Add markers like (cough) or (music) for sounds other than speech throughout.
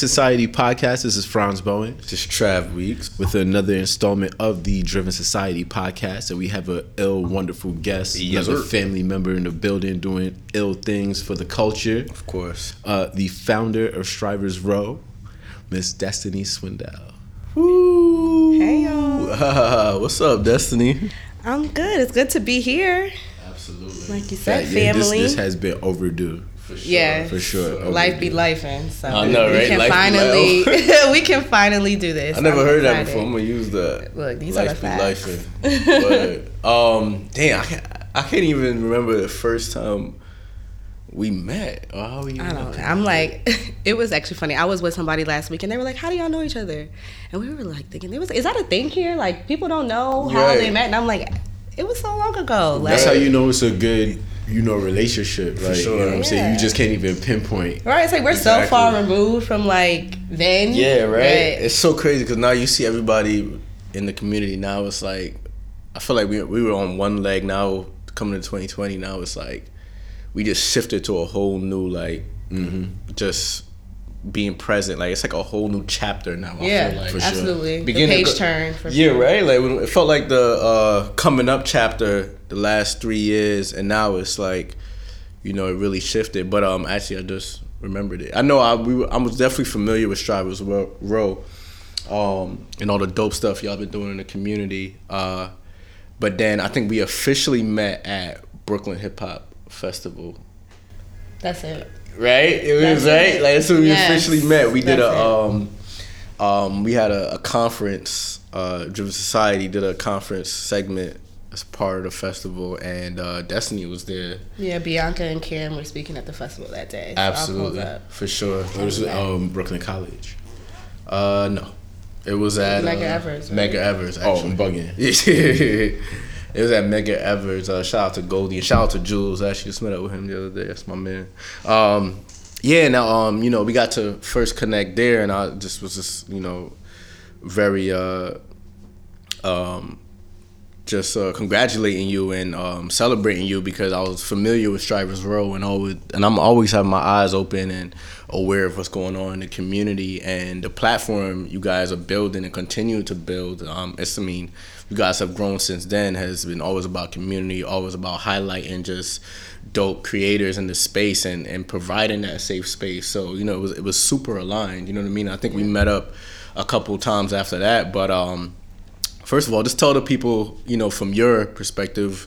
Driven Society podcast. This is Franz Bowen. This is Trav Weeks. With another installment of the Driven Society podcast. And we have a ill, wonderful guest. Yes, another sir. family member in the building doing ill things for the culture. Of course. Uh, the founder of Strivers Row, Miss Destiny Swindell. Woo. Hey, y'all. (laughs) What's up, Destiny? I'm good. It's good to be here. Absolutely. Like you said, Yeah, this, family. this has been overdue. For sure. Yeah. For sure. Life be life and so I know, we can Life finally (laughs) (laughs) we can finally do this. I never I'm heard that before. I'm gonna use that. Look, these are life the be facts. lifing. (laughs) but um, damn, I can't, I can't even remember the first time we met or how we. I don't know. I'm like, it was actually funny. I was with somebody last week, and they were like, "How do y'all know each other?" And we were like thinking, "It was is that a thing here? Like people don't know how Right. they met." And I'm like, "It was so long ago." Like, That's how you know it's a good, you know, relationship. Like, sure. You know what I'm saying? You just can't even pinpoint. right? It's like we're Exactly. so far removed from like then. Yeah, right. that- It's so crazy because now you see everybody in the community. Now it's like, I feel like we we were on one leg. Now coming to 2020, now it's like we just shifted to a whole new like, mm-hmm. just being present. Like it's like a whole new chapter now. I yeah, feel like. for sure. absolutely. Beginning the page go- turn. For yeah, sure. right. Like it felt like the uh, coming up chapter the last three years, and now it's like, you know, it really shifted. But um, actually, I just remembered it. I know I we were, I was definitely familiar with Strivers Row, um, and all the dope stuff y'all been doing in the community. Uh, but then I think we officially met at Brooklyn Hip Hop Festival. That's it. Right? It was That's right. it. Like that's when we Yes. officially met. We did That's a um um we had a, a conference, uh Driven Society did a conference segment as part of the festival and uh Destiny was there. Yeah, Bianca and Kim were speaking at the festival that day. so I'll Absolutely. that. For sure. It was um, Brooklyn College. Uh no. It was at Medgar uh, Evers, right? Medgar Evers Oh. I'm bugging. (laughs) (laughs) it was at Medgar Evers. Uh, shout out to Goldie and shout out to Jules. I actually just met up with him the other day. That's my man. Um, yeah, now um, you know, we got to first connect there, and I just was just you know very uh, um, just uh, congratulating you and um, celebrating you because I was familiar with Strivers Row and always and I'm always having my eyes open and aware of what's going on in the community and the platform you guys are building and continue to build. Um, it's I mean, you guys have grown since then. Has been always about community, always about highlighting just dope creators in the space and, and providing that safe space. So you know it was it was super aligned. You know what I mean? I think we met up a couple times after that, but um first of all, just tell the people, you know, from your perspective,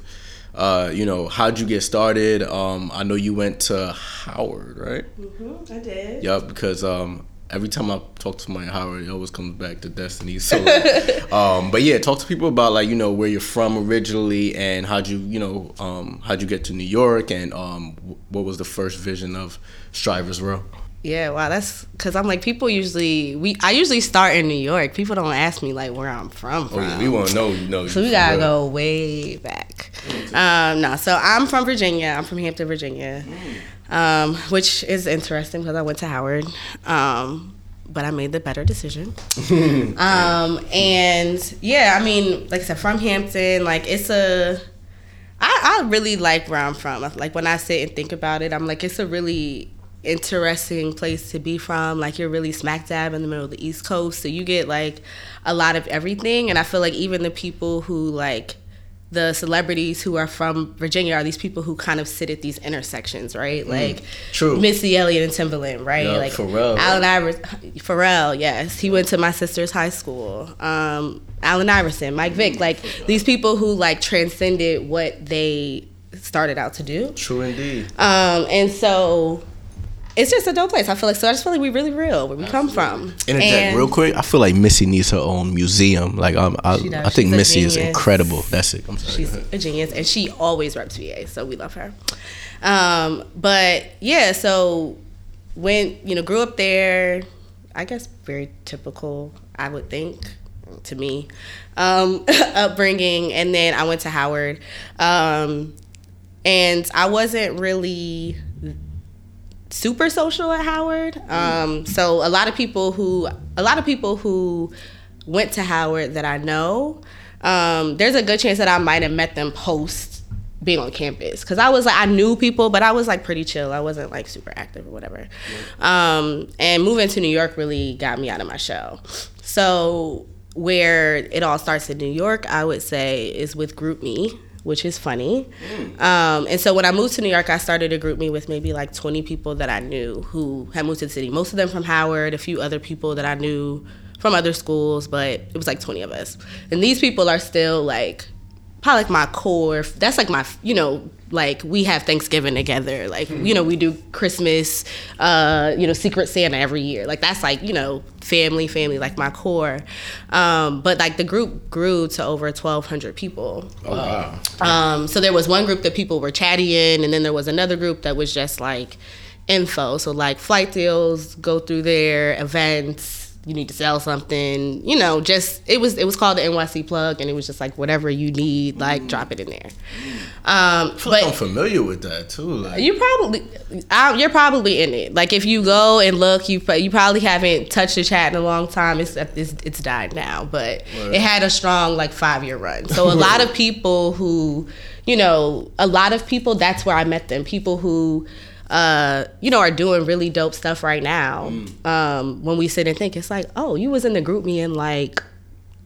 uh, you know, how'd you get started? Um, I know you went to Howard, right? Mm-hmm, I did. Yep, because um, every time I talk to my Howard, it always comes back to Destiny. So, (laughs) um, but yeah, talk to people about like you know where you're from originally and how'd you you know um, how'd you get to New York and um, what was the first vision of Strivers Row? Yeah, wow, that's because I'm like people usually we I usually start in New York. People don't ask me like where I'm from. Oh yeah, we want to know. You know, So we gotta go way back. Um, no, so I'm from Virginia. I'm from Hampton, Virginia, um, which is interesting because I went to Howard, um, but I made the better decision. (laughs) um, and yeah, I mean, like I said, from Hampton, like it's a. I, I really like where I'm from. Like when I sit and think about it, I'm like it's a really interesting place to be from. Like you're really smack dab in the middle of the East Coast, so you get like a lot of everything. And I feel like even the people who like the celebrities who are from Virginia are these people who kind of sit at these intersections, right? Like Mm. True. Missy Elliott and Timbaland, right? Yeah, like Pharrell, Allen Iverson, Pharrell, yes, he went to my sister's high school. Um, Allen Iverson, Mike Vick, like these people who like transcended what they started out to do. True indeed. Um, and so it's just a dope place. I feel like so. I just feel like we really real where we come from. Interject And- real quick. I feel like Missy needs her own museum. Like um, I, does. I think She's a Missy is incredible. That's it. I'm sorry. She's a genius, and she always reps VA, so we love her. Um, but yeah, so when you know grew up there, I guess very typical, I would think to me, um, (laughs) upbringing, and then I went to Howard, um, and I wasn't really super social at Howard. Um, so a lot of people who a lot of people who went to Howard that I know, um, there's a good chance that I might have met them post being on campus because I was like I knew people, but I was like pretty chill. I wasn't like super active or whatever. Um, and moving to New York really got me out of my shell. So where it all starts in New York, I would say, is with GroupMe, which is funny. Um, and so when I moved to New York, I started a GroupMe with maybe like 20 people that I knew who had moved to the city. Most of them from Howard, a few other people that I knew from other schools, but it was like 20 of us. And these people are still like probably like my core. That's like my, you know, like we have Thanksgiving together. Like, you know, we do Christmas, uh, you know, Secret Santa every year. Like that's like, you know, family, family, like my core. Um, but like the group grew to over 1,200 people. Oh wow. Um, so there was one group that people were chatting in, and then there was another group that was just like info. So like flight deals, go through there, events. You need to sell something, you know. Just it was it was called the NYC plug, and it was just like whatever you need, like drop it in there. Um, I feel like but I'm familiar with that too. Like, you probably I, you're probably in it. Like if you go and look, you you probably haven't touched the chat in a long time. It's it's, it's died now, but Word. it had a strong like five year run. So a (laughs) lot of people who, you know, a lot of people. That's where I met them. People who. Uh, you know, are doing really dope stuff right now. Um, when we sit and think, it's like, oh, you was in the GroupMe in like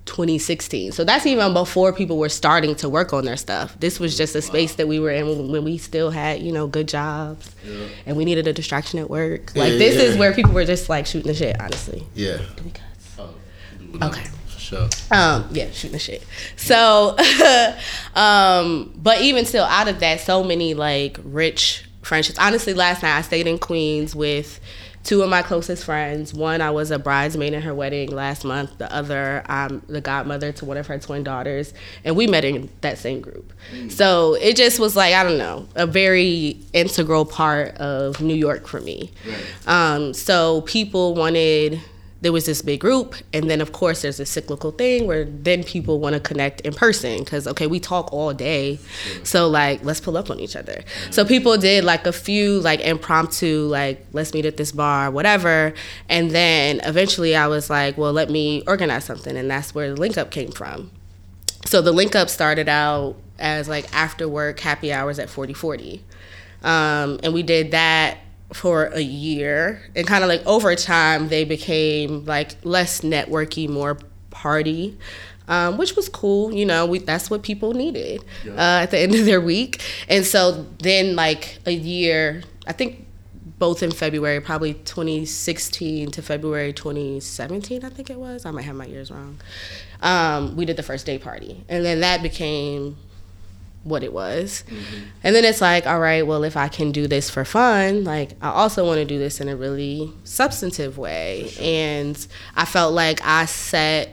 2016. So that's even before people were starting to work on their stuff. This was just a space that we were in when, we still had, you know, good jobs and we needed a distraction at work. Like Yeah, this yeah. is where people were just like shooting the shit, honestly. yeah. Okay. For sure. Um, yeah, shooting the shit. So, (laughs) um, but even still, out of that, so many like rich friendships. Honestly, last night I stayed in Queens with two of my closest friends. One, I was a bridesmaid in her wedding last month. The other, I'm the godmother to one of her twin daughters, and we met in that same group. So it just was like I don't know, a very integral part of New York for me. Um, so people wanted there was this big group and then of course there's a cyclical thing where then people want to connect in person because okay we talk all day. So like let's pull up on each other. So people did like a few like impromptu like let's meet at this bar whatever. And then eventually i was like well let me organize something and that's where the link up came from. So the link up started out as like after work happy hours at 4040 um, and we did that for a year and kind of like over time they became like less networky more party um, which was cool you know we, that's what people needed uh, at the (laughs) end of their week and so then like a year i think both in February, probably 2016 to February 2017, I think it was. I might have my years wrong. Um, we did the first day party, and then that became what it was. Mm-hmm. And then it's like, all right, well, if I can do this for fun, like I also want to do this in a really substantive way. And I felt like I sat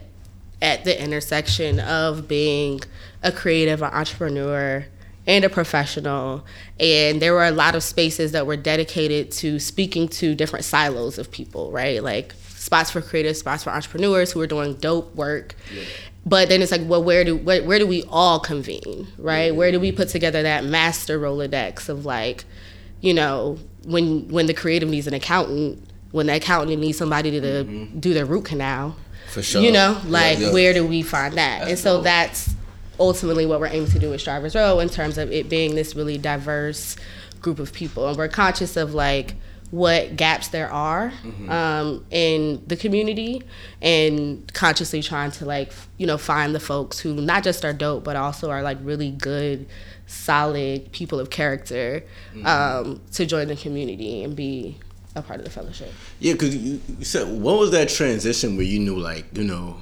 at the intersection of being a creative, an entrepreneur, and a professional. And there were a lot of spaces that were dedicated to speaking to different silos of people, right? Like spots for creatives, spots for entrepreneurs who are doing dope work. But then it's like, well, where do where, where do we all convene, right? Mm-hmm. Where do we put together that master Rolodex of like, you know, when when the creative needs an accountant, when the accountant needs somebody to mm-hmm. do their root canal, For sure. you know, like yeah. where do we find that? and so that's ultimately what we're aiming to do with Strivers Row in terms of it being this really diverse group of people, and we're conscious of like what gaps there are um, in the community, and consciously trying to like f- you know find the folks who not just are dope, but also are like really good, solid people of character um, to join the community and be a part of the fellowship. Yeah, because you, you said what was that transition where you knew, like, you know,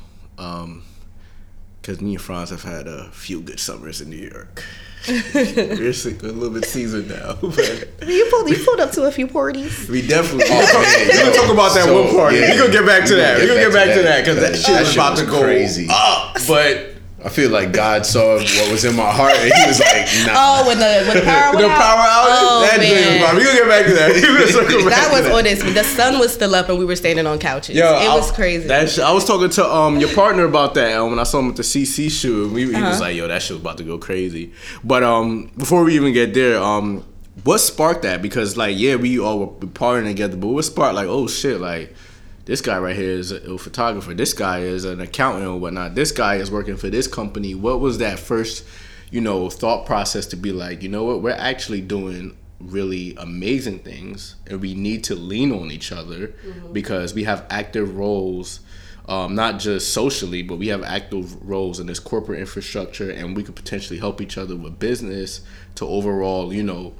because me and Franz have had a few good summers in New York. We're sick- a little bit seasoned now, (laughs) but You pulled you pulled up to a few parties. we definitely. Oh, we can talk about that So, one party. yeah, we gonna get back to we that. gonna We gonna get back to that because that, shit was about to go crazy. up. But I feel like God saw what was in my heart, and He was like, "Nah." Oh, when the when the (laughs) power the went power out. outage, Oh, that man. dream about. We gonna get back to that. (laughs) We gonna circle (laughs) back That to was that. on this. The sun was still up and we were standing on couches. Yo, it I- was crazy. That sh- I was talking to um your partner about that um, when I saw him with the CC shoe, And we, he Uh-huh. was like, "Yo, that shit was about to go crazy." But um, before we even get there, um, what sparked that? Because like, yeah, we all were partying together, but what sparked like, oh shit, like. This guy right here is a photographer. This guy is an accountant or whatnot. This guy is working for this company. What was that first, you know, thought process to be like, you know what, we're actually doing really amazing things and we need to lean on each other mm-hmm. because we have active roles um, not just socially but we have active roles in this corporate infrastructure and we could potentially help each other with business to overall you know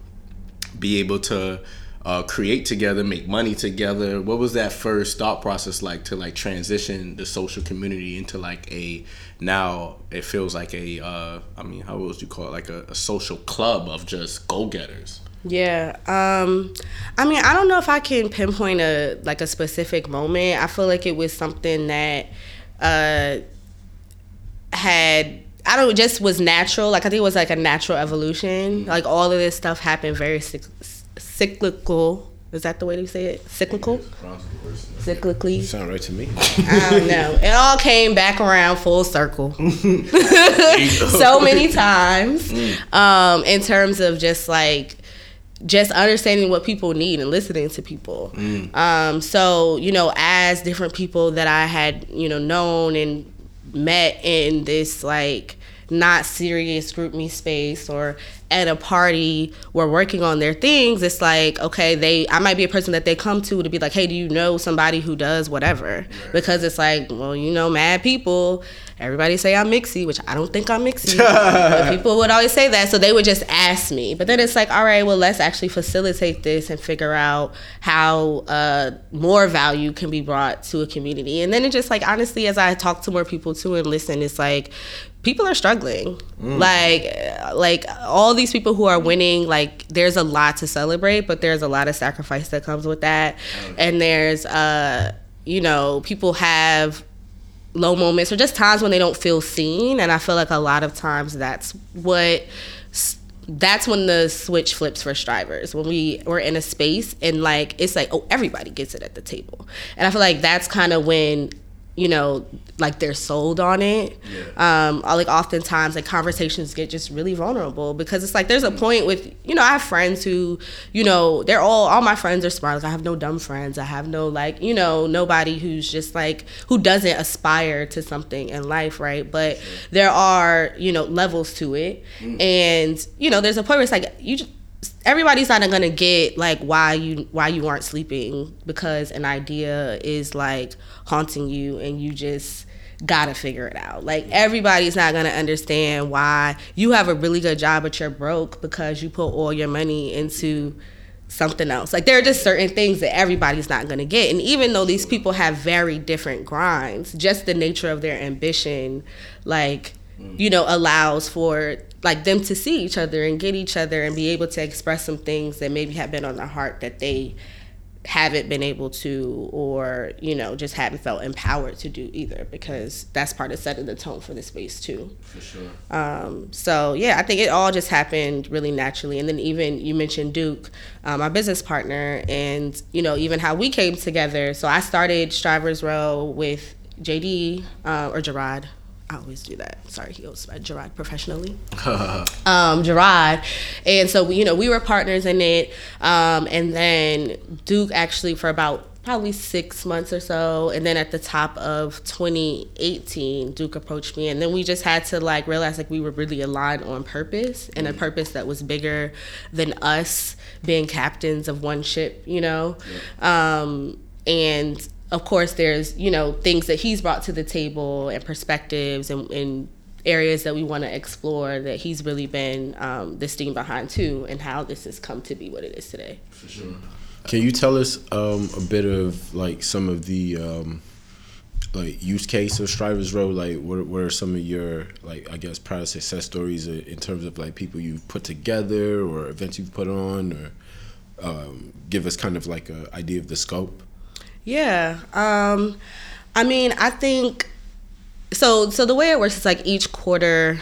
be able to uh, create together, make money together. What was that first thought process like to like transition the social community into like a now it feels like a uh, I mean how would you call it like a, a social club of just go getters. Yeah. Um I mean, I don't know if I can pinpoint a like a specific moment. I feel like it was something that uh had I don't just was natural. Like I think it was like a natural evolution. Like all of this stuff happened very cyclical. Is that the way they say it? Cyclical? Cyclically. Sound right to me. I don't know. It all came back around full circle. (laughs) so many times. Mm. Um, in terms of just like just understanding what people need and listening to people. Mm. Um, so, you know, as different people that I had, you know, known and met in this like not serious GroupMe space or at a party we're working on their things it's like okay they i might be a person that they come to to be like hey do you know somebody who does whatever? Because it's like well you know mad people everybody say i'm mixy which i don't think i'm mixy but (laughs) people would always say that so they would just ask me. But then it's like all right well let's actually facilitate this and figure out how uh, more value can be brought to a community. And then it just like honestly as i talk to more people too and listen it's like people are struggling. Mm. Like like all these people who are winning, like there's a lot to celebrate, but there's a lot of sacrifice that comes with that. And there's uh you know, people have low moments or just times when they don't feel seen and I feel like a lot of times that's what that's when the switch flips for strivers when we were in a space and like it's like oh everybody gets it at the table and i feel like that's kind of when you know, like they're sold on it. Yeah. Um, like oftentimes, like conversations get just really vulnerable because it's like there's a mm. point with you know I have friends who you know they're all all my friends are smart. Like I have no dumb friends. I have no like you know nobody who's just like who doesn't aspire to something in life, right? But there are you know levels to it, mm. and you know there's a point where it's like you. Just, everybody's not gonna get like why you why you aren't sleeping because an idea is like haunting you and you just gotta figure it out. Like everybody's not gonna understand why you have a really good job but you're broke because you put all your money into something else. Like there are just certain things that everybody's not gonna get. And even though these people have very different grinds, just the nature of their ambition, like, you know, allows for like them to see each other and get each other and be able to express some things that maybe have been on their heart that they haven't been able to or you know just haven't felt empowered to do either because that's part of setting the tone for the space too. For sure. Um, so yeah i think it all just happened really naturally. And then even you mentioned duke um, my business partner and you know even how we came together. So i started strivers row with jd uh, or gerard I always do that. Sorry, he goes by Gerard professionally. (laughs) um, Gerard, and so we, you know we were partners in it, um, and then Duke actually for about probably six months or so, and then at the top of 2018, Duke approached me, and then we just had to like realize like we were really aligned on purpose and a purpose that was bigger than us being captains of one ship, you know, yeah. um, and of course, there's you know things that he's brought to the table and perspectives and, and areas that we want to explore that he's really been um, the steam behind too, and how this has come to be what it is today. For sure. Can you tell us um, a bit of like some of the um, like use case of Strivers Row? Like, what, what are some of your like I guess proud success stories in terms of like people you've put together or events you've put on, or um, give us kind of like an idea of the scope? Yeah. Um, I mean, I think so. So the way it works is like each quarter.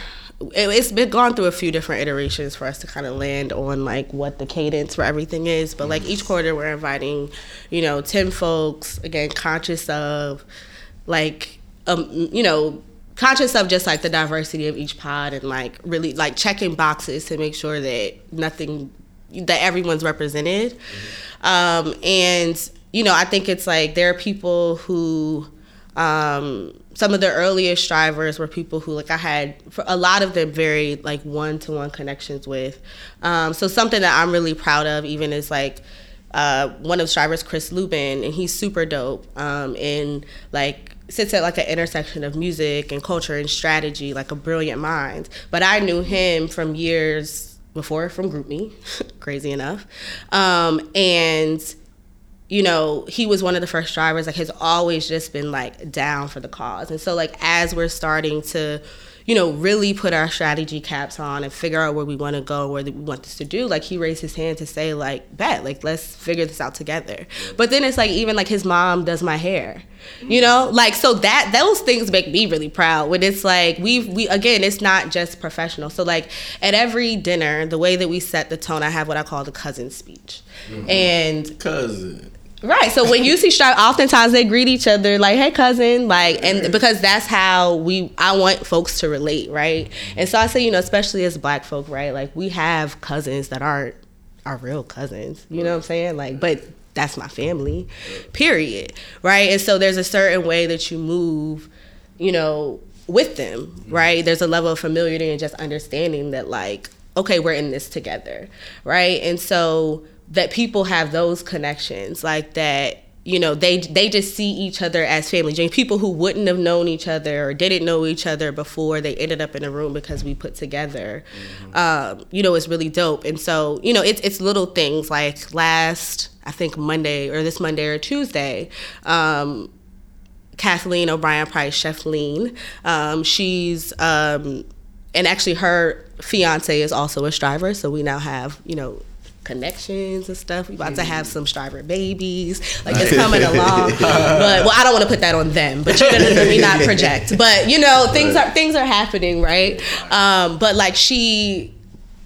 It, has been gone through a few different iterations for us to kind of land on like what the cadence for everything is. But like each quarter, we're inviting, you know, ten folks again, conscious of like, um, you know, conscious of just like the diversity of each pod and like really like checking boxes to make sure that nothing that everyone's represented mm-hmm. um, and you know, I think it's like there are people who Um, some of the earliest strivers were people who like I had a lot of them very like one to one connections with. Um, so something that I'm really proud of even is like uh, one of the strivers, Chris Lubin, and he's super dope. Um, and like sits at like an intersection of music and culture and strategy, like a brilliant mind. But I knew him from years before from GroupMe, (laughs) crazy enough. Um, and you know, he was one of the first strivers, like has always just been like down for the cause. And so like as we're starting to, you know, really put our strategy caps on and figure out where we want to go, where we want this to do, like he raised his hand to say like, bet, like let's figure this out together. But then it's like even like his mom does my hair. You know, like so that those things make me really proud. When it's like we we again, it's not just professional. So like at every dinner, the way that we set the tone, I have what I call the cousin speech, mm-hmm. and cousin Right. So when you see stripe, oftentimes they greet each other like, "Hey, cousin," like, and because that's how we. I want folks to relate, right? And so I say, you know, especially as Black folk, right? Like we have cousins that aren't our real cousins. You know what I'm saying? Like, but that's my family, period. Right. And so there's a certain way that you move, you know, with them, right? There's a level of familiarity and just understanding that, like, okay, we're in this together, right? And so that people have those connections like that you know they they just see each other as family. Jane, people who wouldn't have known each other or didn't know each other before they ended up in a room because we put together. Mm-hmm. um, you know it's really dope. And so you know it's it's little things like last i think monday or this monday or tuesday um, kathleen o'brien price chef lean um, she's um, and actually her fiance is also a striver so we now have you know connections and stuff. We about to have some striver babies. Like (laughs) it's coming along. but well, I don't want to put that on them. But you know, let me not project. (laughs) But you know, things are things are happening, right? Um, but like she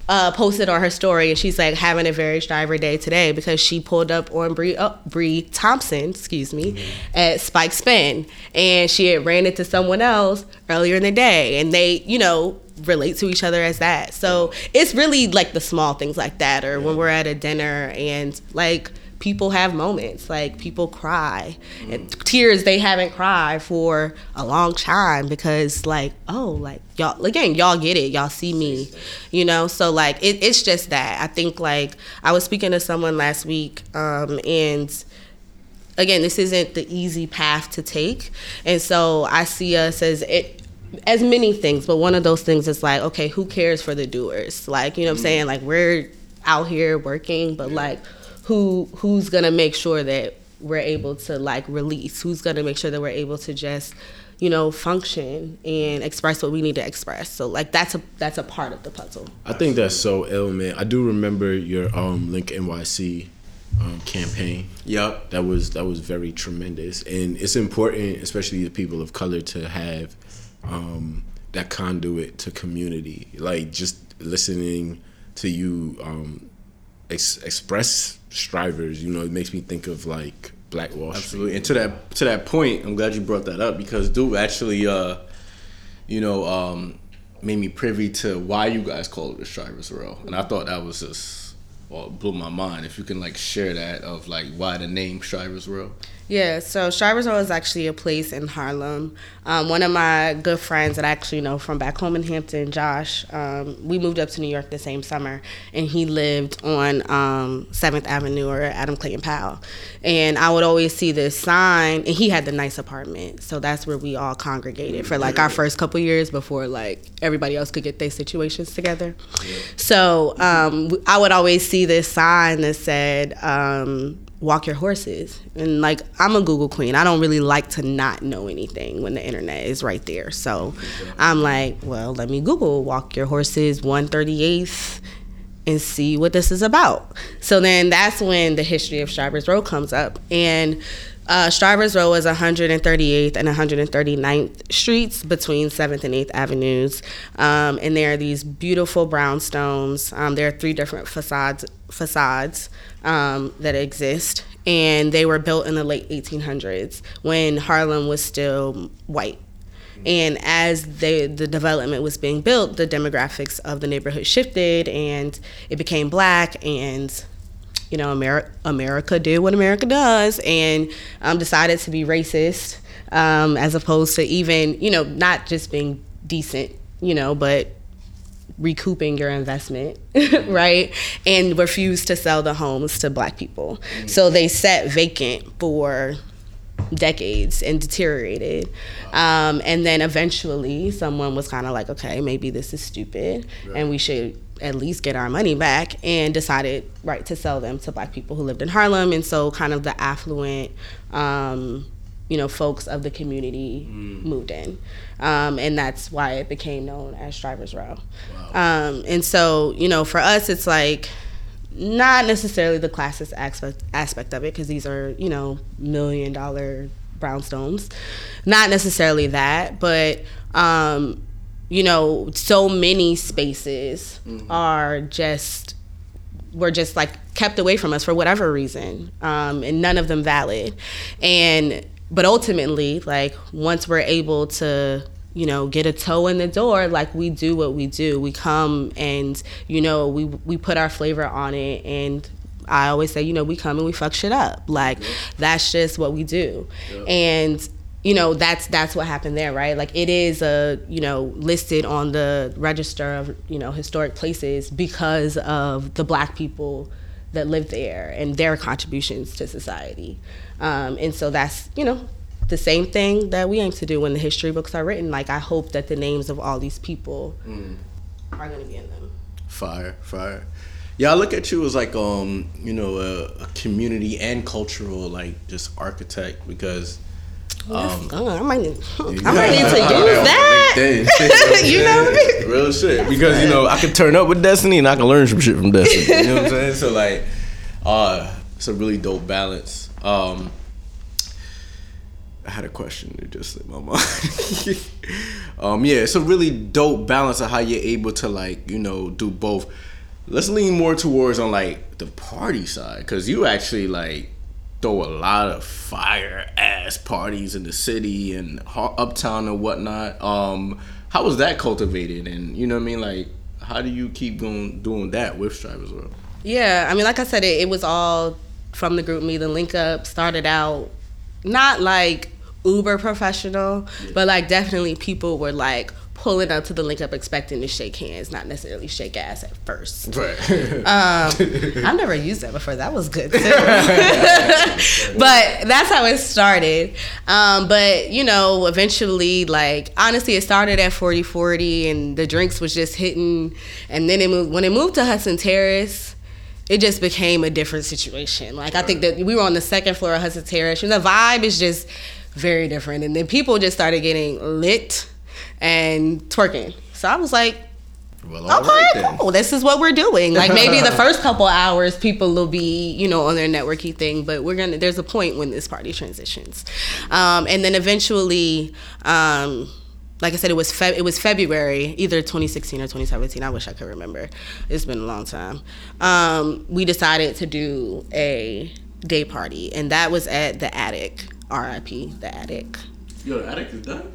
uh, posted on her story and she's like having a very striver day today because she pulled up on Bree, oh, Bree Thompson, excuse me, mm-hmm. at Spike Spin and she had ran into someone else earlier in the day and they, you know, relate to each other as that. So it's really like the small things like that, or when we're at a dinner and like people have moments like people cry. And tears they haven't cried for a long time because like oh like y'all again y'all get it. Y'all see me you know? So like it, it's just that. I think like i was speaking to someone last week um, and again this isn't the easy path to take. And so i see us as it as many things, but one of those things is like, okay, who cares for the doers? Like, you know what I'm mm-hmm. saying? Like we're out here working, but like who who's gonna make sure that we're able to like release? Who's gonna make sure that we're able to just you know function and express what we need to express so like that's a that's a part of the puzzle i think that's so ill man i do remember your um link nyc um, campaign. Yep, that was that was very tremendous, and it's important, especially the people of color, to have um, that conduit to community. Like just listening to you um, ex- express strivers, you know, it makes me think of like Black Wall Street. Absolutely. And to that to that point, I'm glad you brought that up because dude actually, uh, you know, um, made me privy to why you guys call it the Strivers Row, and I thought that was just blew my mind. If you can like share that of like why the name Strivers Row. Yeah, so Row is actually a place in Harlem. Um, one of my good friends that I actually know from back home in Hampton, Josh, um, we moved up to New York the same summer, and he lived on um, 7th Avenue or Adam Clayton Powell. And I would always see this sign, and he had the nice apartment, so that's where we all congregated for like our first couple years before like everybody else could get their situations together. So um, I would always see this sign that said, um, walk your horses. And like I'm a Google queen. I don't really like to not know anything when the internet is right there. So I'm like, well, let me Google walk your horses 138th and see what this is about. So then that's when the history of Strivers Row comes up. And uh, Strivers Row is 138th and 139th streets between 7th and 8th Avenues. Um, and there are these beautiful brownstones. Um, there are three different facades facades um, that exist, and they were built in the late 1800s when Harlem was still white. And as the development was being built, the demographics of the neighborhood shifted, and it became black, and you know, America, did what America does, and um, decided to be racist um, as opposed to even you know not just being decent, you know, but recouping your investment, (laughs) right? And refuse to sell the homes to black people. So they sat vacant for decades and deteriorated. Um, and then eventually someone was kind of like, okay, maybe this is stupid and we should at least get our money back and decided, right, to sell them to black people who lived in Harlem. And so kind of the affluent, um, you know, folks of the community moved in. Um, and that's why it became known as Strivers Row. Um, and so, you know, for us, it's like, not necessarily the classist aspect aspect of it because these are you know million dollar brownstones not necessarily that but um you know so many spaces are just were just like kept away from us for whatever reason um and none of them valid. And but ultimately like once we're able to you know get a toe in the door like we do what we do. We come and you know we we put our flavor on it and i always say you know we come and we fuck shit up. Like that's just what we do. And you know that's that's what happened there right like it is a you know listed on the register of you know historic places because of the black people that lived there and their contributions to society um, and so that's you know the same thing that we aim to do when the history books are written. Like I hope that the names of all these people are going to be in them. Fire, fire. Yeah, I look at you as like um, you know, a, a community and cultural like just architect because Um, I might need, I might need to use that. (laughs) you know, real shit. Because you know, I can turn up with Destiny and I can learn some shit from Destiny. You know what I'm saying? So like, uh, it's a really dope balance. Um, I had a question that just slipped my (laughs) mind. um, yeah, it's a really dope balance of how you're able to like, you know, do both. Let's lean more towards on like the party side, because you actually like throw a lot of fire ass parties in the city and uptown and whatnot. Um, how was that cultivated? And you know what I mean? Like, how do you keep going doing that with Strive as well? Yeah, I mean, like I said, it, it was all from the GroupMe. The link up started out not like uber professional, but like definitely people were like pulling up to the link up expecting to shake hands, not necessarily shake ass at first. Right. Um, (laughs) I've never used that before. That was good too. (laughs) but that's how it started. Um, but you know, eventually, like honestly, it started at 40 40 and the drinks was just hitting. And then it moved, when it moved to Hudson Terrace, it just became a different situation. Like I think that we were on the second floor of Hudson Terrace and the vibe is just very different. And then people just started getting lit and twerking. So I was like, well, Okay, right cool. This is what we're doing. Like maybe the (laughs) first couple hours, people will be, you know, on their networky thing, but we're gonna. There's a point when this party transitions, um, and then eventually, um, like I said, it was Feb- it was February, either 2016 or 2017. I wish I could remember. It's been a long time. Um, we decided to do a day party, and that was at the Attic. R.I.P. The Attic. Yo, the Attic is done.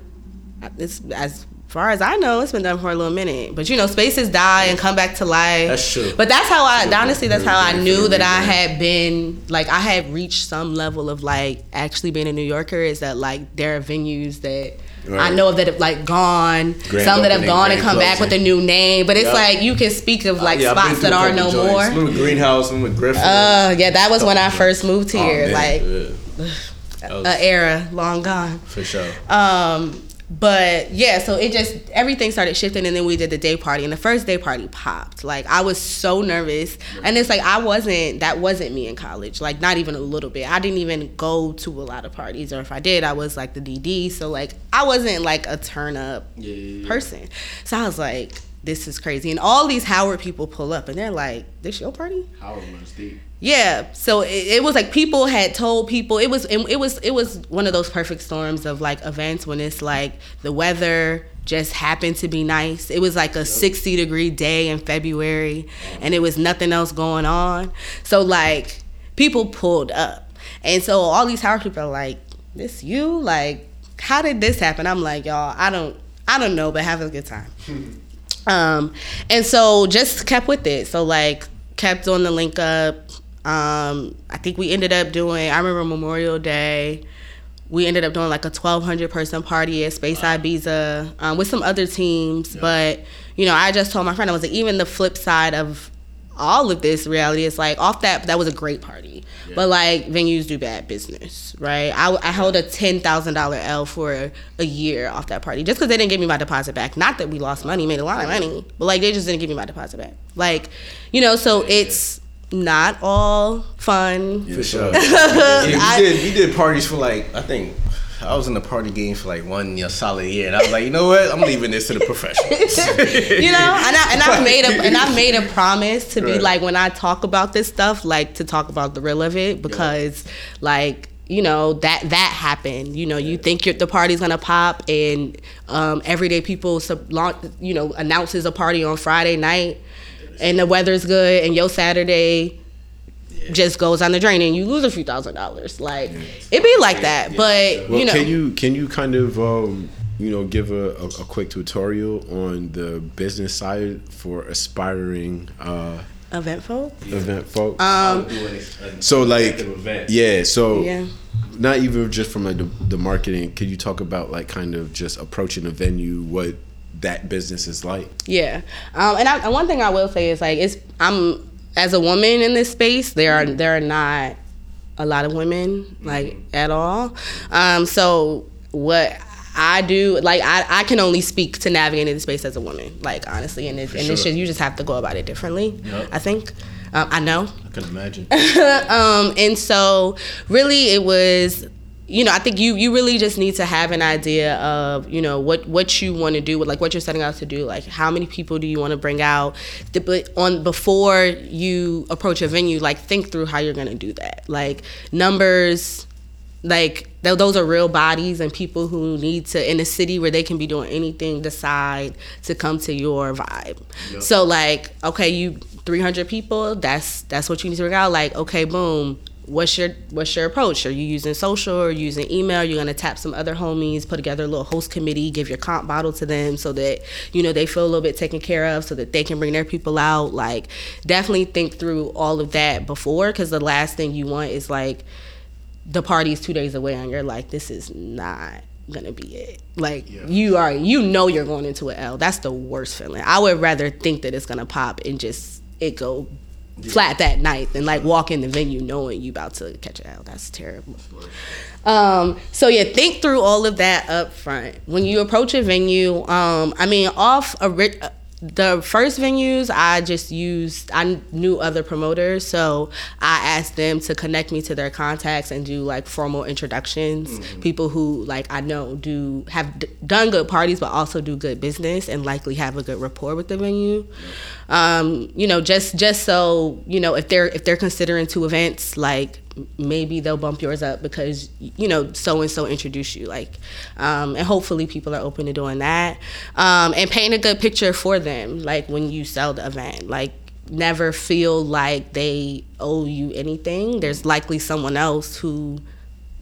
It's as far as I know, it's been done for a little minute. But you know, spaces die and come back to life. That's true. But that's how I honestly that's how I knew that I had been like I had reached some level of like actually being a New Yorker is that like there are venues that I Right. know that have like gone, Grand some that have gone and come back with a new name. But it's Yup. like you can speak of like Yeah, spots that are no joints. more. with Greenhouse? I'm with Griffin? Uh yeah, that was when I first moved Oh, here. man, like yeah. (sighs) An era long gone. for sure. Um, but yeah, so it just everything started shifting, and then we did the day party, and the first day party popped. Like I was so nervous, and it's like I wasn't. That wasn't me in college. Like not even a little bit. I didn't even go to a lot of parties, or if I did, I was like the DD. So like I wasn't like a turn up Yeah, person. So I was like, this is crazy, and all these Howard people pull up, and they're like, "This your party?" Howard runs deep. Yeah, so it, it was like people had told people it was it, it was it was one of those perfect storms of like events when it's like the weather just happened to be nice. It was like a 60 degree day in February and it was nothing else going on. So like people pulled up. And so all these Howard people are like, "This you? Like how did this happen?" I'm like, "Y'all, I don't I don't know, but have a good time." (laughs) Um, and so just kept with it. So like kept on the link up. Um, I think we ended up doing. I remember Memorial Day. we ended up doing like a 1200 person party at Space wow. Ibiza um, with some other teams. Yeah. But, you know, I just told my friend, I was like, even the flip side of all of this reality is like off that that was a great party. Yeah. but like venues do bad business right? I, I held a $10000 l for a year off that party just because they didn't give me my deposit back. Not that we lost money made a lot of money but like they just didn't give me my deposit back. Like you know so it's not all fun. For sure. yeah, (laughs) we did we did parties for like i think I was in the party game for like one year, solid year, and I was like, you know what? I'm leaving this to the professionals. (laughs) you know, and I and I made a and I made a promise to be right. like when I talk about this stuff, like to talk about the real of it because, yeah. like you know that that happened you know you think the party's gonna pop and um, everyday people sub- you know announces a party on friday night and the weather's good and your saturday just goes on the drain and you lose a few thousand dollars. Like it be like that, but well, you know. Can you can you kind of um, you know give a, a, a, quick tutorial on the business side for aspiring uh, event folk? Event folk. Um, so like yeah, so yeah. Not even just from like the, the marketing. Could you talk about like kind of just approaching a venue, what that business is like? Yeah, um, and, I, and one thing I will say is like it's I'm as a woman in this space, there are there are not a lot of women like at all. Um, so what I do, like I, I can only speak to navigating the space as a woman, like honestly, and it, and sure. it's just you just have to go about it differently. Yep. I think. Um, I know. I can imagine. (laughs) um, and so really, it was you know, I think you you really just need to have an idea of you know what what you want to do, like what you're setting out to do, like how many people do you want to bring out, but on before you approach a venue, like think through how you're gonna do that, like numbers, like th- those are real bodies and people who need to in a city where they can be doing anything decide to come to your vibe. Yep. So like, okay, you 300 people, that's that's what you need to bring out. Like, okay, boom what's your what's your approach? Are you using social or using email? You're gonna tap some other homies, put together a little host committee, give your comp bottle to them so that you know they feel a little bit taken care of, so that they can bring their people out. Like definitely think through all of that before, because the last thing you want is like the party's two days away and you're like, this is not gonna be it. Like yeah. you are, you know, you're going into an L. That's the worst feeling. I would rather think that it's gonna pop and just it go yeah. flat that night than like walk in the venue knowing you about to catch an L. That's terrible. Um, so yeah, think through all of that up front when you approach a venue. Um, I mean, off a the first venues I just used I knew other promoters so I asked them to connect me to their contacts and do like formal introductions. Mm-hmm. people who like I know do have d- done good parties but also do good business and likely have a good rapport with the venue. Um, you know just just so you know if they're if they're considering two events like maybe they'll bump yours up because you know so and so introduced you like um, and hopefully people are open to doing that um, and paint a good picture for them like when you sell the event like never feel like they owe you anything. There's likely someone else who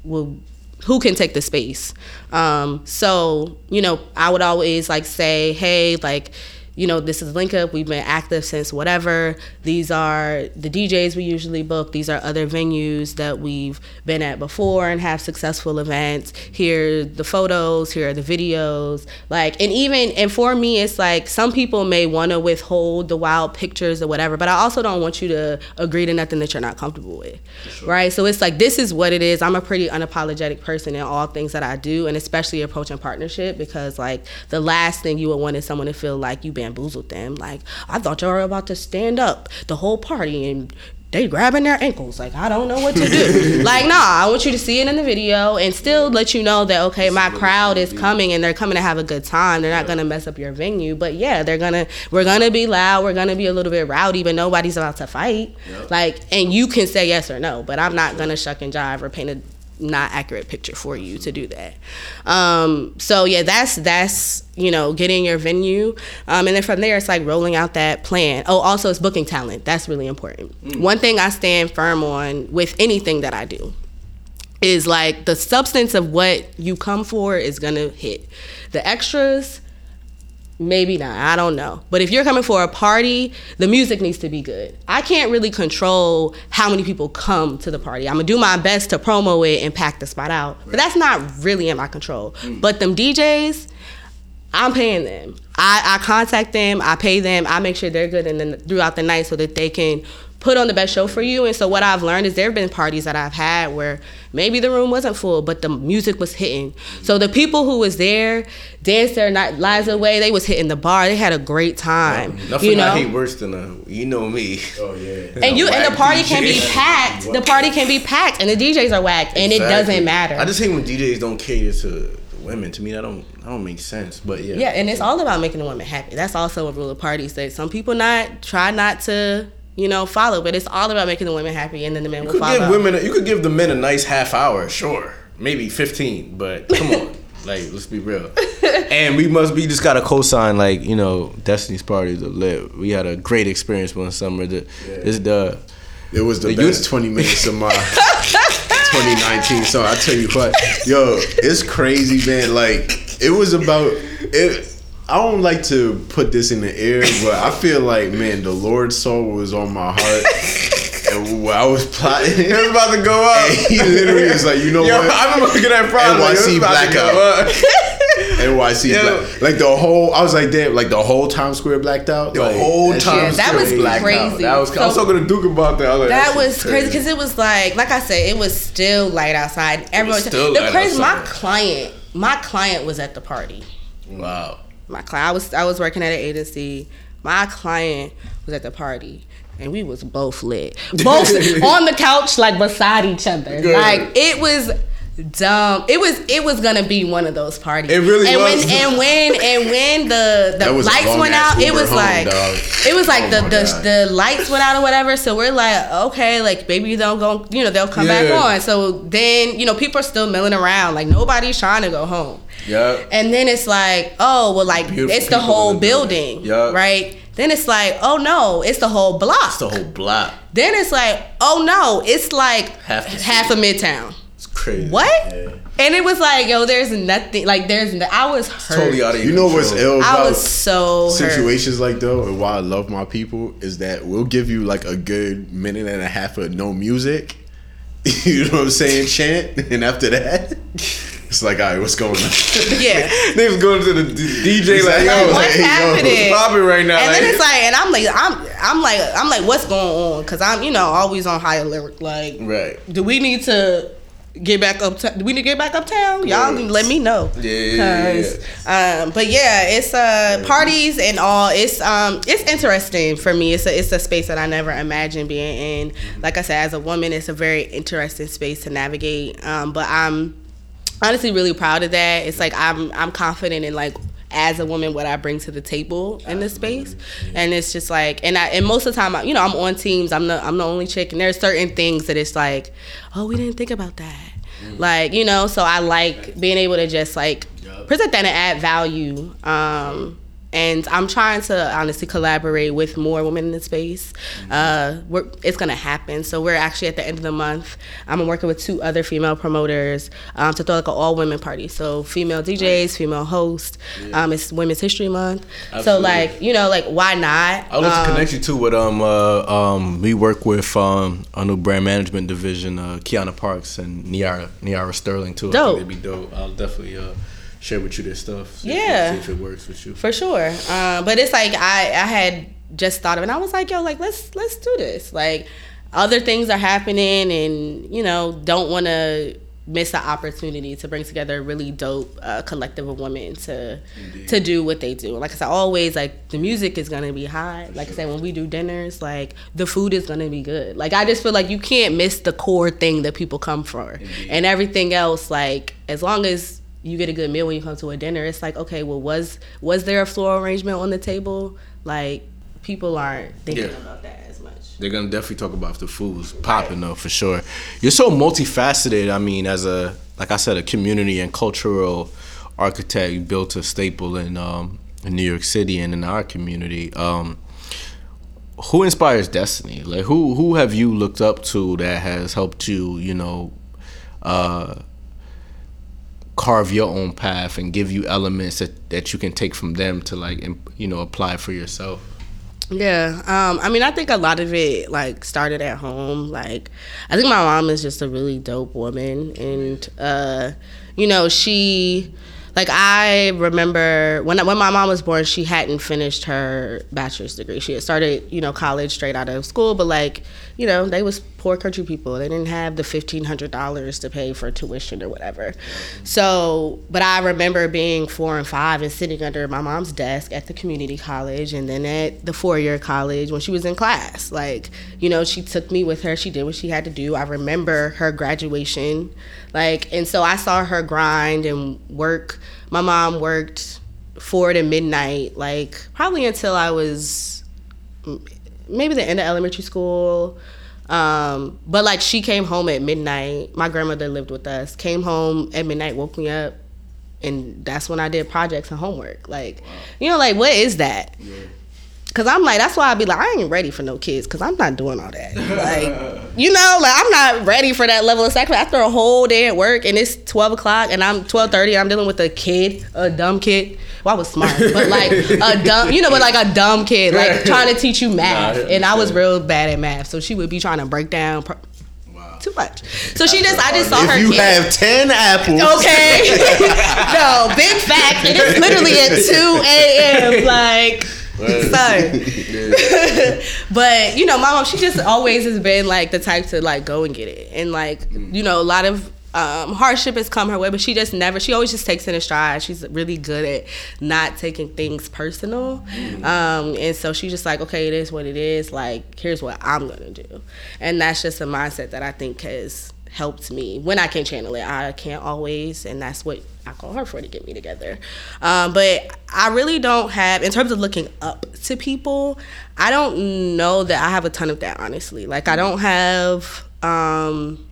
will who can take the space. Um, so you know i would always like say hey like you know, this is Link Up. We've been active since whatever. These are the DJs we usually book. These are other venues that we've been at before and have successful events. Here are the photos, here are the videos. Like, and even, and for me, it's like some people may want to withhold the wild pictures or whatever, but I also don't want you to agree to nothing that you're not comfortable with. Sure. Right? So it's like, this is what it is. I'm a pretty unapologetic person in all things that I do, and especially approaching partnership because, like, the last thing you would want is someone to feel like you've been bamboozled them. Like, I thought y'all were about to stand up the whole party and they grabbing their ankles. Like, I don't know what to do. (laughs) like, nah, I want you to see it in the video and still let you know that, okay, my crowd is coming and they're coming to have a good time. They're not going to mess up your venue. But yeah, they're going to, we're going to be loud. We're going to be a little bit rowdy, but nobody's about to fight. Like, and you can say yes or no, but I'm not going to shuck and jive or paint a not accurate picture for you to do that. Um, so yeah, that's that's you know getting your venue, um, and then from there it's like rolling out that plan. Oh, also it's booking talent. That's really important. Mm. One thing I stand firm on with anything that I do is like the substance of what you come for is gonna hit. The extras Maybe not. I don't know. But if you're coming for a party, the music needs to be good. I can't really control how many people come to the party. I'm gonna do my best to promo it and pack the spot out. But that's not really in my control. Mm. But them DJs, I'm paying them. I, I contact them, I pay them, I make sure they're good and then throughout the night so that they can put on the best show for you. And so what I've learned is there have been parties that I've had where maybe the room wasn't full, but the music was hitting. So the people who was there danced their lives away. They was hitting the bar. They had a great time. Yeah, nothing you know? I hate worse than a you know me. Oh yeah. And you and the party DJ. can be packed. The party can be packed, and the DJs are whacked, and exactly. it doesn't matter. I just hate when DJs don't cater to women. To me, that don't that don't make sense. But yeah. Yeah, and it's all about making the woman happy. That's also a rule of parties that some people not try not to you know, follow. But it's all about making the women happy, and then the men you will could follow. Give women, you could give the men a nice half hour, sure, maybe fifteen, but come on, (laughs) like let's be real. and we must be just got a cosign like you know, Destinee's parties are lit. We had a great experience one summer. The, yeah. It's the it was the, the best youth- twenty minutes of my (laughs) 2019. So I tell you what, yo, it's crazy, man. Like it was about it I don't like to put this in the air, but I feel like man, the Lord saw what was on my heart. And when I was plotting, it was about to go up. he literally was like, you know Yo, what? I remember looking at Prime. NYC blackout. NYC black. Like the whole, I was like, damn, like the whole Times Square blacked out. The like, whole Times Square. That was blacked crazy. Out. That was. So, I was talking to Duke about that. Like, that was crazy because it was like, like I said, it was still light outside. Everyone, still the crazy. Outside. My client, my client was at the party. Wow my client I was I was working at an agency. My client was at the party. And we was both lit. Both (laughs) on the couch, like beside each other. Good. Like it was dumb. It was it was gonna be one of those parties. It really and was. When, and when and when the (laughs) the lights went out, it was home, like dog. it was like oh the the, the lights went out or whatever. So we're like, okay, like maybe they'll go, you know, they'll come yeah. back on. So then you know people are still milling around, like nobody's trying to go home. Yeah. And then it's like, oh well, like Beautiful it's the whole building, yeah. right? Then it's like, oh no, it's the whole block. It's the whole block. Then it's like, oh no, it's like half, half of Midtown. It's crazy. What? Yeah. And it was like, yo, there's nothing. Like, there's. No, I was hurt. totally out of You know what's ill about I was so situations hurt. like though, and why I love my people is that we'll give you like a good minute and a half of no music. (laughs) you know what I'm saying? Chant, and after that. It's like, all right, what's going on? (laughs) Yeah. (laughs) they was going to the DJ like, yo, what's hey, happening? Yo, what's popping right now? And like, then it's like, and I'm like, I'm, I'm like, I'm like, what's going on? Because I'm, you know, always on high alert. Like, right? Do we need to get back up? Do we need to get back uptown? Y'all yes. let me know. Yeah. Um, but yeah, it's uh parties and all. It's um it's interesting for me. It's a it's a space that I never imagined being in. Like I said, as a woman, it's a very interesting space to navigate. Um, but I'm honestly really proud of that. It's like I'm I'm confident in like as a woman what I bring to the table in this space, and it's just like and I and most of the time I, you know I'm on teams. I'm the I'm the only chick, and there's certain things that it's like, oh we didn't think about that, mm. like you know. So I like being able to just like present that and add value. Um, and I'm trying to honestly collaborate with more women in the space. Uh, it's gonna happen. So we're actually at the end of the month. I'm working with two other female promoters um, to throw like an all women party. So female DJs, female hosts. Yeah. Um, it's Women's History Month. Absolutely. So like you know like why not? I want um, to connect you too with um uh, um we work with um a new brand management division uh Kiana Parks and Niara Niara Sterling too. Dope. I think they'd be dope. I'll definitely uh share with you this stuff. See yeah, if, see if it works with you for sure. Um, but it's like I I had just thought of it. and I was like, yo, like let's let's do this. Like other things are happening, and you know, don't want to miss the opportunity to bring together a really dope uh, collective of women to Indeed. to do what they do. Like I said, always like the music is gonna be high. Like I said, when we do dinners, like the food is gonna be good. Like I just feel like you can't miss the core thing that people come for, Indeed. and everything else. Like as long as you get a good meal when you come to a dinner. It's like, okay, well, was was there a floral arrangement on the table? Like people aren't thinking yeah. about that as much. They're gonna definitely talk about the food's popping right. though for sure. You're so multifaceted. I mean, as a like I said, a community and cultural architect, built a staple in um, in New York City and in our community. Um, who inspires destinee? Like who who have you looked up to that has helped you? You know. Uh, carve your own path and give you elements that, that you can take from them to like you know apply for yourself yeah um, i mean i think a lot of it like started at home like i think my mom is just a really dope woman and uh, you know she like I remember when when my mom was born, she hadn't finished her bachelor's degree. She had started, you know, college straight out of school, but like, you know, they was poor country people. They didn't have the fifteen hundred dollars to pay for tuition or whatever. So, but I remember being four and five and sitting under my mom's desk at the community college and then at the four year college when she was in class. Like, you know, she took me with her. She did what she had to do. I remember her graduation like, and so I saw her grind and work. My mom worked four to midnight, like probably until I was maybe the end of elementary school. Um, but like she came home at midnight. My grandmother lived with us. Came home at midnight, woke me up, and that's when I did projects and homework. Like, wow. you know, like what is that? Yeah. Cause I'm like, that's why I'd be like, I ain't ready for no kids, cause I'm not doing all that. Like, you know, like I'm not ready for that level of sacrifice after a whole day at work and it's 12 o'clock and I'm 12:30. I'm dealing with a kid, a dumb kid. Well, I was smart, but like a (laughs) dumb, you know, but like a dumb kid, like trying to teach you math, and I was real bad at math, so she would be trying to break down. Pro- too much. So she just, I just saw if her. If you kid. have ten apples, okay. (laughs) (laughs) no, big fact. It is literally at two a.m. Like so, (laughs) (laughs) but you know, my mom, she just always has been like the type to like go and get it, and like you know, a lot of um, hardship has come her way, but she just never. She always just takes it in stride. She's really good at not taking things personal, um, and so she's just like, okay, it is what it is. Like, here's what I'm gonna do, and that's just a mindset that I think has helped me when I can channel it. I can't always, and that's what I call her for to get me together. Um, but I really don't have, in terms of looking up to people, I don't know that I have a ton of that, honestly. Like, I don't have, um,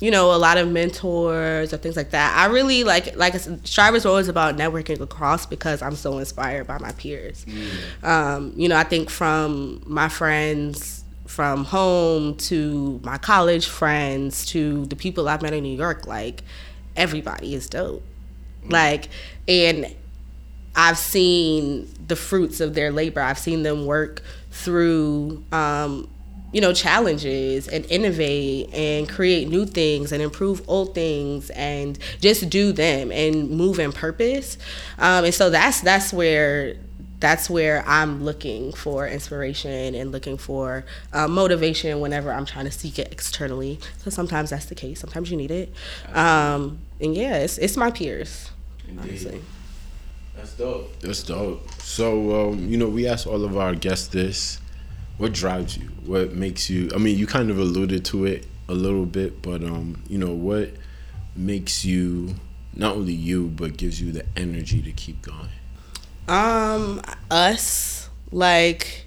you know, a lot of mentors or things like that. I really like, like I said, Strive is always about networking across because I'm so inspired by my peers. Mm. Um, you know, I think from my friends from home to my college friends to the people I've met in New York, like, everybody is dope. Like, and I've seen the fruits of their labor. I've seen them work through, um, you know, challenges and innovate and create new things and improve old things and just do them and move in purpose. Um, and so that's that's where that's where I'm looking for inspiration and looking for uh, motivation whenever I'm trying to seek it externally. So sometimes that's the case. Sometimes you need it. Um, and yeah, it's, it's my peers. Indeed. Honestly. That's dope. That's dope. So um, you know, we asked all of our guests this: What drives you? What makes you? I mean, you kind of alluded to it a little bit, but um, you know, what makes you not only you, but gives you the energy to keep going? Um, us. Like,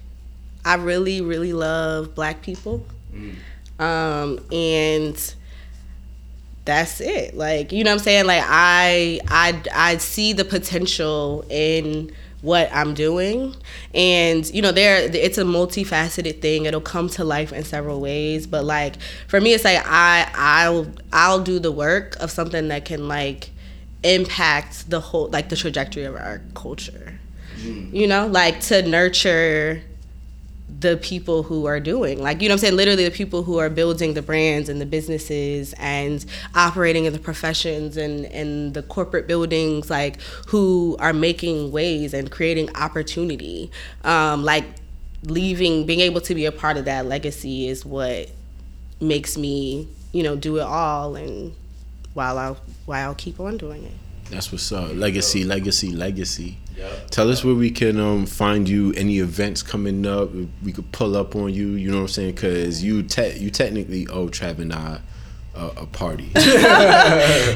I really, really love black people. Mm. Um, and that's it. Like, you know what I'm saying? Like I I I see the potential in what I'm doing. And you know, there it's a multifaceted thing. It'll come to life in several ways, but like for me it's like I I'll I'll do the work of something that can like impact the whole like the trajectory of our culture. Mm. You know, like to nurture the people who are doing like you know i'm saying literally the people who are building the brands and the businesses and operating in the professions and and the corporate buildings like who are making ways and creating opportunity um, like leaving being able to be a part of that legacy is what makes me you know do it all and while i'll while i'll keep on doing it that's what's up. Legacy, legacy, legacy. Yep. Tell us where we can um, find you. Any events coming up? We could pull up on you. You know what I'm saying? Because you te- you technically owe Trav and I a, a party. (laughs)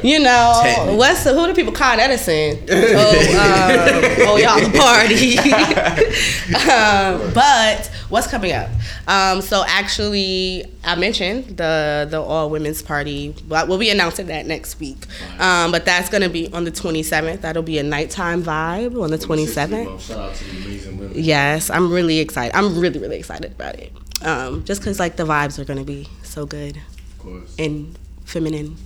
you know, what's the, who do people call Edison? oh, um, oh, y'all a (laughs) party. (laughs) um, but what's coming up? Um, so actually, I mentioned the the all women's party. But we'll be announcing that next week. Um, but that's gonna be on the 27th. That'll be a nighttime vibe on the 27th. Shout out to the amazing women. Yes, I'm really excited. I'm really really excited about it. Um, just because like the vibes are gonna be so good and feminine.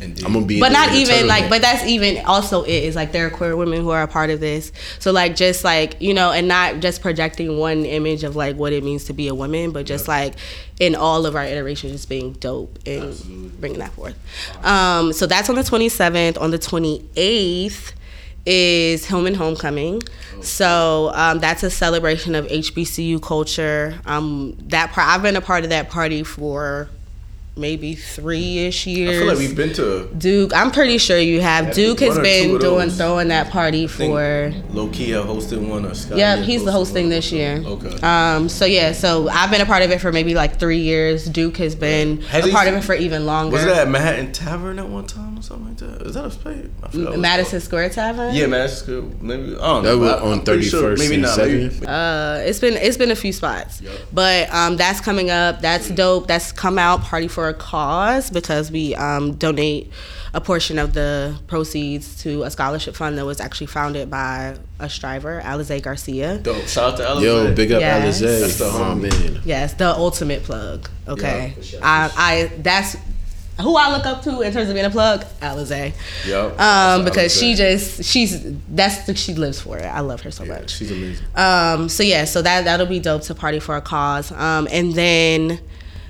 Indeed. I'm gonna be, but not even like, but that's even also it is like there are queer women who are a part of this. So like just like you know, and not just projecting one image of like what it means to be a woman, but just yep. like in all of our iterations, just being dope and Absolutely. bringing that forth. Um, so that's on the 27th. On the 28th is Hillman Homecoming. So um, that's a celebration of HBCU culture. Um, that part, I've been a part of that party for maybe three ish years. I feel like we've been to Duke. I'm pretty sure you have. Duke has been doing throwing that party for. Low key hosted one or Scott. Yeah, he's the hosting this year. Okay. Um. So yeah. So I've been a part of it for maybe like three years. Duke has been has a part of it for even longer. Was that Manhattan Tavern at one time or something like that? Is that a place? Madison Square Tavern. Yeah, Madison Square. Maybe I don't know. That was on thirty first. Sure, maybe not. Maybe. Uh, it's been it's been a few spots, yep. but um, that's coming up. That's dope. That's come out. Party for a cause because we um, donate a portion of the proceeds to a scholarship fund that was actually founded by a striver, Alize Garcia. Dope. Shout out to Alize. Yo, big up yes. Alize. That's the oh, man. Yes, the ultimate plug. Okay. Yeah, sure, I, I that's who I look up to in terms of being a plug, Alize. Yep. Um, because Alize. she just she's that's the, she lives for it. I love her so yeah, much. She's amazing. Um, so yeah, so that that'll be dope to party for a cause. Um, and then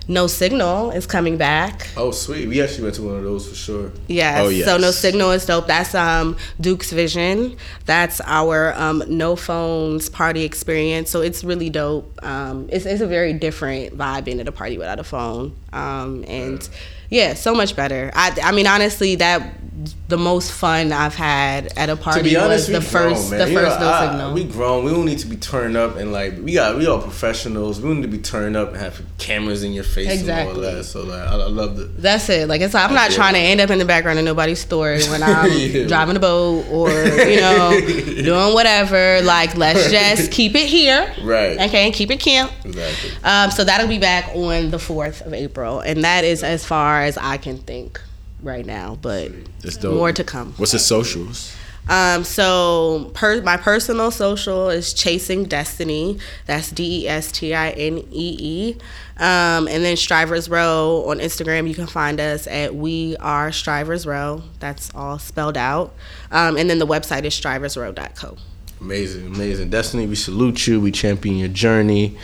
no Signal is coming back. Oh, sweet. We actually went to one of those for sure. Yes. Oh, yes. So No Signal is dope. That's um, Duke's Vision. That's our um, no phones party experience. So it's really dope. Um, it's, it's a very different vibe being at a party without a phone. Um, and yeah. yeah, so much better. I, I mean, honestly, that the most fun I've had at a party to be honest, was the first grown, the you first know, no I, signal. We grown. We don't need to be turned up and like we got we all professionals. We don't need to be turned up and have cameras in your face exactly. and all that. So like I, I love it. That's it. Like it's like, I'm not yeah. trying to end up in the background of nobody's story when (laughs) I'm yeah. driving a boat or you know (laughs) doing whatever. Like let's just (laughs) keep it here. Right. Okay, keep it camp. Exactly. Um, so that'll be back on the fourth of April, and that is as far as I can think right now, but more to come. What's the socials? Um, so per, my personal social is Chasing Destinee. That's D E S T I N E E. Um, and then Strivers Row on Instagram, you can find us at We Are Strivers Row. That's all spelled out. Um, and then the website is striversrow.co. Amazing, amazing. Destinee, we salute you. We champion your journey.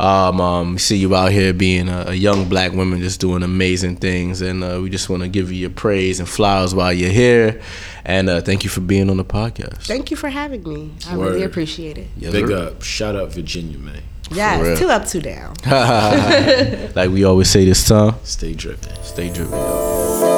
Um, um, we see you out here being a, a, young black woman just doing amazing things. And uh, we just want to give you your praise and flowers while you're here. And uh, thank you for being on the podcast. Thank you for having me. I Word. really appreciate it. Yes, Big up. Shout out Virginia, man. Yes, two up, two down. (laughs) (laughs) like we always say this time. Stay dripping. Stay dripping.